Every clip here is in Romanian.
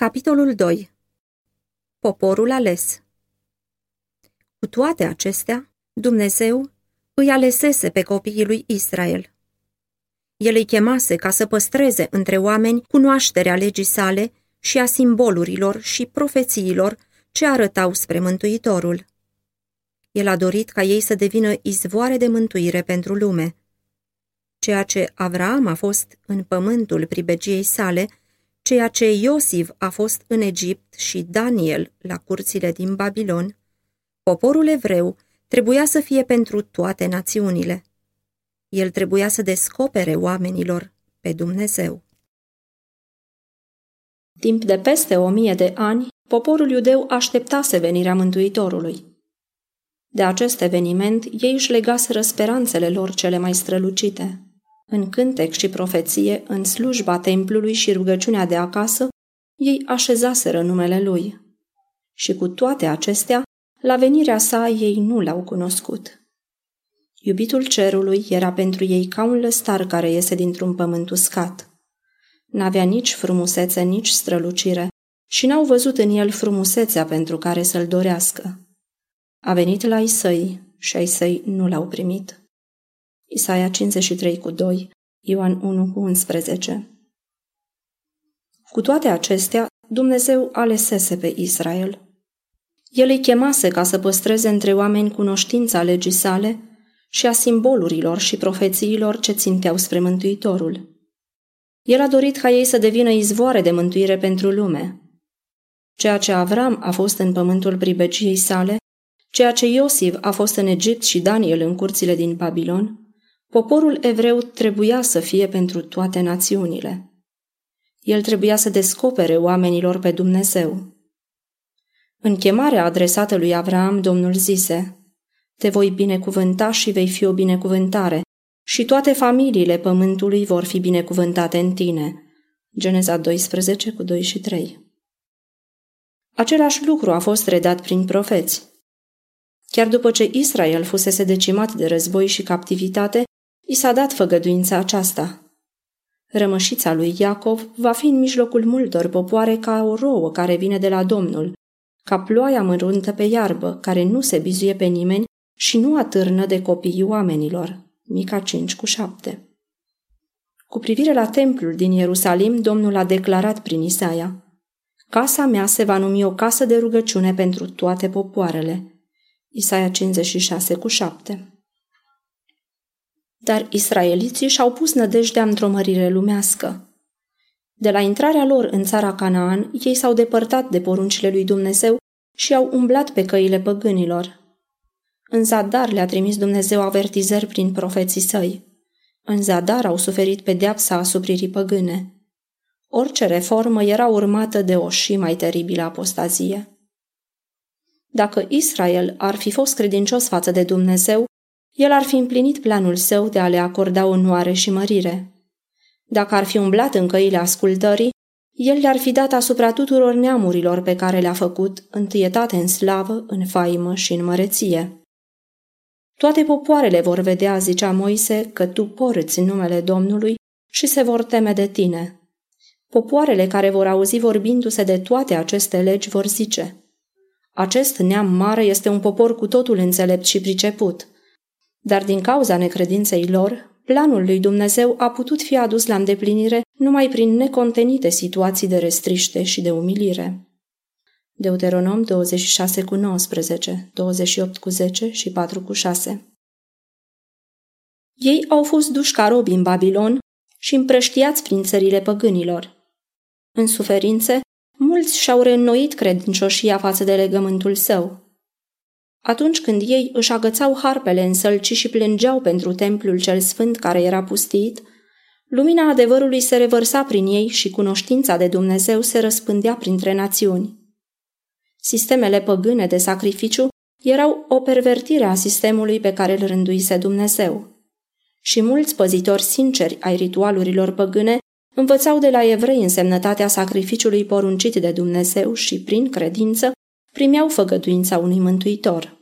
Capitolul 2 Poporul ales Cu toate acestea, Dumnezeu îi alesese pe copiii lui Israel. El îi chemase ca să păstreze între oameni cunoașterea legii sale și a simbolurilor și profețiilor ce arătau spre Mântuitorul. El a dorit ca ei să devină izvoare de mântuire pentru lume. Ceea ce Avraam a fost în pământul pribegiei sale – ceea ce Iosif a fost în Egipt și Daniel la curțile din Babilon, poporul evreu trebuia să fie pentru toate națiunile. El trebuia să descopere oamenilor pe Dumnezeu. Timp de peste o mie de ani, poporul iudeu așteptase venirea Mântuitorului. De acest eveniment, ei își legaseră speranțele lor cele mai strălucite. În cântec și profeție, în slujba templului și rugăciunea de acasă, ei așezaseră numele lui. Și cu toate acestea, la venirea sa ei nu l-au cunoscut. Iubitul cerului era pentru ei ca un lăstar care iese dintr-un pământ uscat. N-avea nici frumusețe, nici strălucire și n-au văzut în el frumusețea pentru care să-l dorească. A venit la ei săi și ai săi nu l-au primit. Isaia 53 cu 2, Ioan 1 cu 11. Cu toate acestea, Dumnezeu alesese pe Israel. El îi chemase ca să păstreze între oameni cunoștința legii sale și a simbolurilor și profețiilor ce ținteau spre Mântuitorul. El a dorit ca ei să devină izvoare de mântuire pentru lume. Ceea ce Avram a fost în pământul pribegiei sale, ceea ce Iosif a fost în Egipt și Daniel în curțile din Babilon, Poporul evreu trebuia să fie pentru toate națiunile. El trebuia să descopere oamenilor pe Dumnezeu. În chemarea adresată lui Avram, Domnul zise, Te voi binecuvânta și vei fi o binecuvântare, și toate familiile pământului vor fi binecuvântate în tine. Geneza 12 cu 2 și 3 Același lucru a fost redat prin profeți. Chiar după ce Israel fusese decimat de război și captivitate, I s-a dat făgăduința aceasta. Rămășița lui Iacov va fi în mijlocul multor popoare ca o rouă care vine de la Domnul, ca ploaia măruntă pe iarbă, care nu se bizuie pe nimeni și nu atârnă de copiii oamenilor. Mica 5 cu 7 Cu privire la templul din Ierusalim, Domnul a declarat prin Isaia, Casa mea se va numi o casă de rugăciune pentru toate popoarele. Isaia 56 cu 7 dar israeliții și-au pus nădejdea într-o mărire lumească. De la intrarea lor în țara Canaan, ei s-au depărtat de poruncile lui Dumnezeu și au umblat pe căile păgânilor. În zadar le-a trimis Dumnezeu avertizări prin profeții săi. În zadar au suferit pedeapsa asupririi păgâne. Orice reformă era urmată de o și mai teribilă apostazie. Dacă Israel ar fi fost credincios față de Dumnezeu, el ar fi împlinit planul său de a le acorda onoare și mărire. Dacă ar fi umblat în căile ascultării, el le-ar fi dat asupra tuturor neamurilor pe care le-a făcut întâietate în slavă, în faimă și în măreție. Toate popoarele vor vedea, zicea Moise, că tu porți numele Domnului și se vor teme de tine. Popoarele care vor auzi vorbindu-se de toate aceste legi vor zice Acest neam mare este un popor cu totul înțelept și priceput – dar din cauza necredinței lor, planul lui Dumnezeu a putut fi adus la îndeplinire numai prin necontenite situații de restriște și de umilire. Deuteronom 26 cu 19, 28 cu 10 și 4 cu 6 Ei au fost duși ca robi în Babilon și împrăștiați prin țările păgânilor. În suferințe, mulți și-au reînnoit credincioșia față de legământul său, atunci când ei își agățau harpele în sălci și plângeau pentru templul cel sfânt care era pustit, lumina adevărului se revărsa prin ei și cunoștința de Dumnezeu se răspândea printre națiuni. Sistemele păgâne de sacrificiu erau o pervertire a sistemului pe care îl rânduise Dumnezeu. Și mulți păzitori sinceri ai ritualurilor păgâne învățau de la evrei însemnătatea sacrificiului poruncit de Dumnezeu și, prin credință, primeau făgăduința unui mântuitor.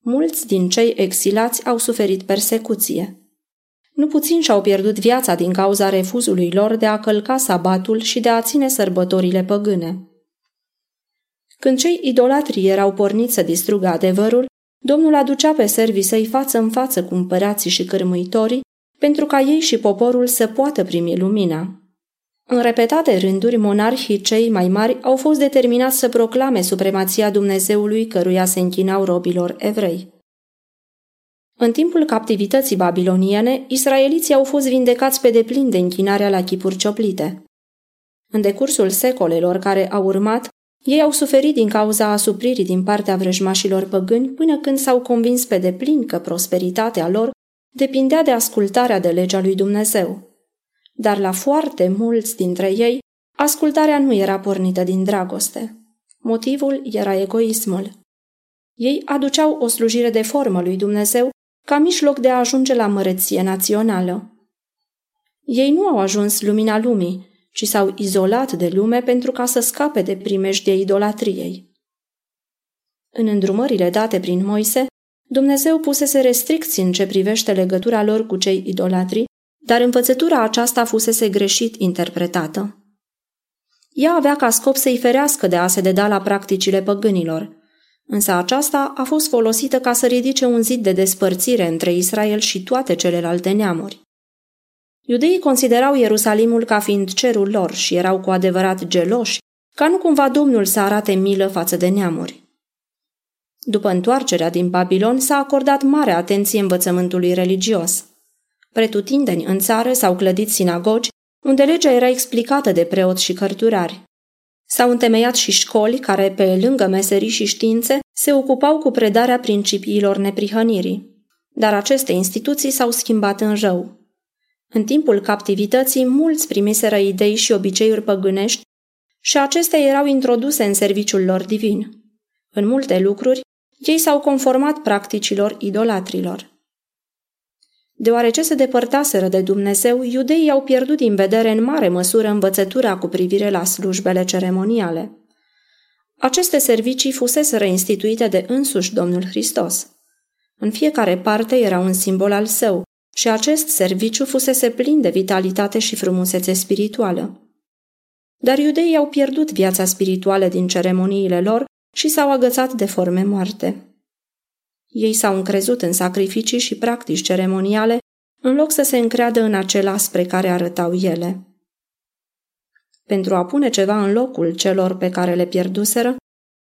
Mulți din cei exilați au suferit persecuție. Nu puțin și-au pierdut viața din cauza refuzului lor de a călca sabatul și de a ține sărbătorile păgâne. Când cei idolatri erau porniți să distrugă adevărul, Domnul aducea pe servii să-i față în față cu împărații și cârmuitorii, pentru ca ei și poporul să poată primi lumina. În repetate rânduri, monarhii cei mai mari au fost determinați să proclame supremația Dumnezeului căruia se închinau robilor evrei. În timpul captivității babiloniene, israeliții au fost vindecați pe deplin de închinarea la chipuri cioplite. În decursul secolelor care au urmat, ei au suferit din cauza asupririi din partea vrăjmașilor păgâni până când s-au convins pe deplin că prosperitatea lor depindea de ascultarea de legea lui Dumnezeu. Dar la foarte mulți dintre ei, ascultarea nu era pornită din dragoste. Motivul era egoismul. Ei aduceau o slujire de formă lui Dumnezeu ca mijloc de a ajunge la măreție națională. Ei nu au ajuns lumina lumii, ci s-au izolat de lume pentru ca să scape de primejdie idolatriei. În îndrumările date prin Moise, Dumnezeu pusese restricții în ce privește legătura lor cu cei idolatri, dar învățătura aceasta fusese greșit interpretată. Ea avea ca scop să-i ferească de a se deda la practicile păgânilor, însă aceasta a fost folosită ca să ridice un zid de despărțire între Israel și toate celelalte neamuri. Iudeii considerau Ierusalimul ca fiind cerul lor și erau cu adevărat geloși, ca nu cumva Domnul să arate milă față de neamuri. După întoarcerea din Babilon s-a acordat mare atenție învățământului religios. Pretutindeni în țară s-au clădit sinagogi, unde legea era explicată de preoți și cărturari. S-au întemeiat și școli care, pe lângă meserii și științe, se ocupau cu predarea principiilor neprihănirii. Dar aceste instituții s-au schimbat în rău. În timpul captivității, mulți primiseră idei și obiceiuri păgânești și acestea erau introduse în serviciul lor divin. În multe lucruri, ei s-au conformat practicilor idolatrilor. Deoarece se depărtaseră de Dumnezeu, iudeii au pierdut din vedere în mare măsură învățătura cu privire la slujbele ceremoniale. Aceste servicii fusese instituite de însuși Domnul Hristos. În fiecare parte era un simbol al său și acest serviciu fusese plin de vitalitate și frumusețe spirituală. Dar iudeii au pierdut viața spirituală din ceremoniile lor și s-au agățat de forme moarte. Ei s-au încrezut în sacrificii și practici ceremoniale, în loc să se încreadă în acela spre care arătau ele. Pentru a pune ceva în locul celor pe care le pierduseră,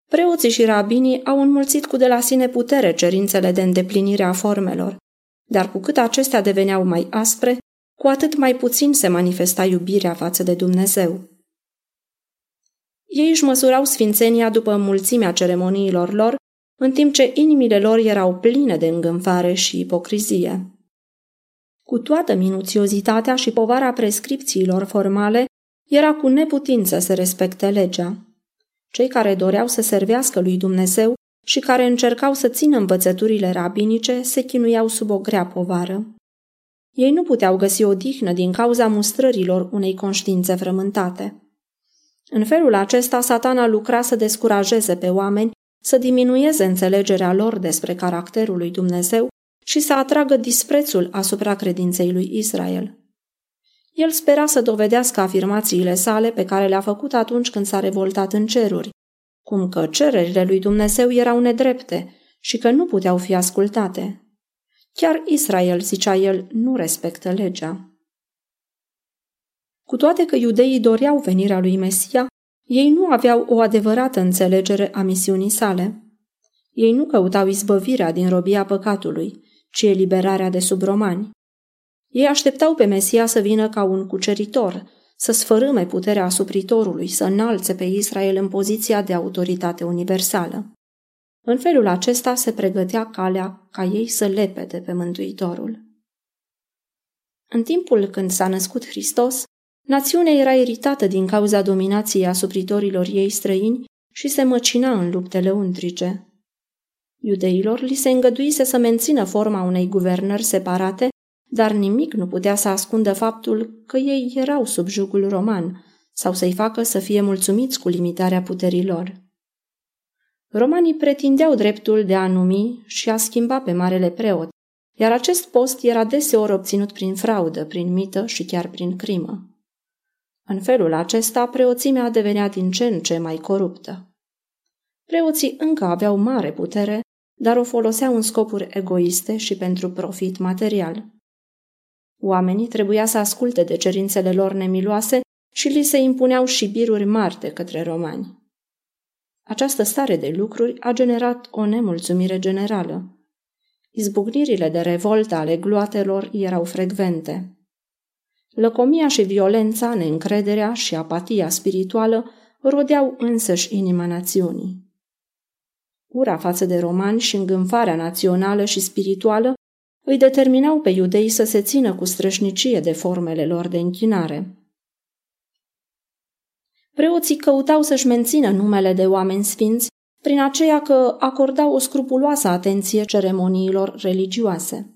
preoții și rabinii au înmulțit cu de la sine putere cerințele de îndeplinire a formelor, dar cu cât acestea deveneau mai aspre, cu atât mai puțin se manifesta iubirea față de Dumnezeu. Ei își măsurau sfințenia după mulțimea ceremoniilor lor în timp ce inimile lor erau pline de îngânfare și ipocrizie. Cu toată minuțiozitatea și povara prescripțiilor formale, era cu neputință să respecte legea. Cei care doreau să servească lui Dumnezeu și care încercau să țină învățăturile rabinice se chinuiau sub o grea povară. Ei nu puteau găsi o dihnă din cauza mustrărilor unei conștiințe frământate. În felul acesta, satana lucra să descurajeze pe oameni să diminueze înțelegerea lor despre caracterul lui Dumnezeu și să atragă disprețul asupra credinței lui Israel. El spera să dovedească afirmațiile sale pe care le-a făcut atunci când s-a revoltat în ceruri, cum că cererile lui Dumnezeu erau nedrepte și că nu puteau fi ascultate. Chiar Israel, zicea el, nu respectă legea. Cu toate că iudeii doreau venirea lui Mesia, ei nu aveau o adevărată înțelegere a misiunii sale. Ei nu căutau izbăvirea din robia păcatului, ci eliberarea de sub romani. Ei așteptau pe Mesia să vină ca un cuceritor, să sfărâme puterea asupritorului, să înalțe pe Israel în poziția de autoritate universală. În felul acesta se pregătea calea ca ei să lepede pe Mântuitorul. În timpul când s-a născut Hristos, Națiunea era iritată din cauza dominației asupritorilor ei străini și se măcina în luptele untrice. Iudeilor li se îngăduise să mențină forma unei guvernări separate, dar nimic nu putea să ascundă faptul că ei erau sub jugul roman sau să-i facă să fie mulțumiți cu limitarea puterilor. Romanii pretindeau dreptul de a numi și a schimba pe marele preot, iar acest post era deseori obținut prin fraudă, prin mită și chiar prin crimă. În felul acesta, preoțimea devenea din ce în ce mai coruptă. Preoții încă aveau mare putere, dar o foloseau în scopuri egoiste și pentru profit material. Oamenii trebuia să asculte de cerințele lor nemiloase și li se impuneau și biruri mari de către romani. Această stare de lucruri a generat o nemulțumire generală. Izbucnirile de revoltă ale gloatelor erau frecvente. Lăcomia și violența, neîncrederea și apatia spirituală rodeau însăși inima națiunii. Ura față de romani și îngânfarea națională și spirituală îi determinau pe iudei să se țină cu strășnicie de formele lor de închinare. Preoții căutau să-și mențină numele de oameni sfinți prin aceea că acordau o scrupuloasă atenție ceremoniilor religioase.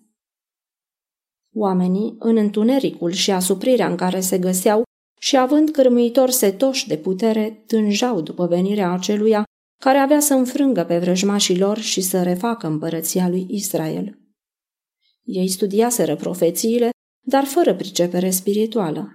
Oamenii, în întunericul și asuprirea în care se găseau și având cârmuitori setoși de putere, tânjau după venirea aceluia care avea să înfrângă pe vrăjmașii lor și să refacă împărăția lui Israel. Ei studiaseră profețiile, dar fără pricepere spirituală.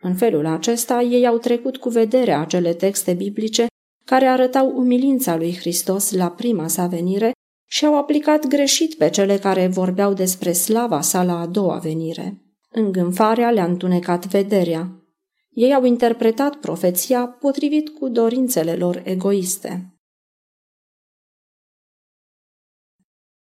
În felul acesta, ei au trecut cu vederea acele texte biblice care arătau umilința lui Hristos la prima sa venire și au aplicat greșit pe cele care vorbeau despre slava sa la a doua venire. Îngânfarea le-a întunecat vederea. Ei au interpretat profeția potrivit cu dorințele lor egoiste.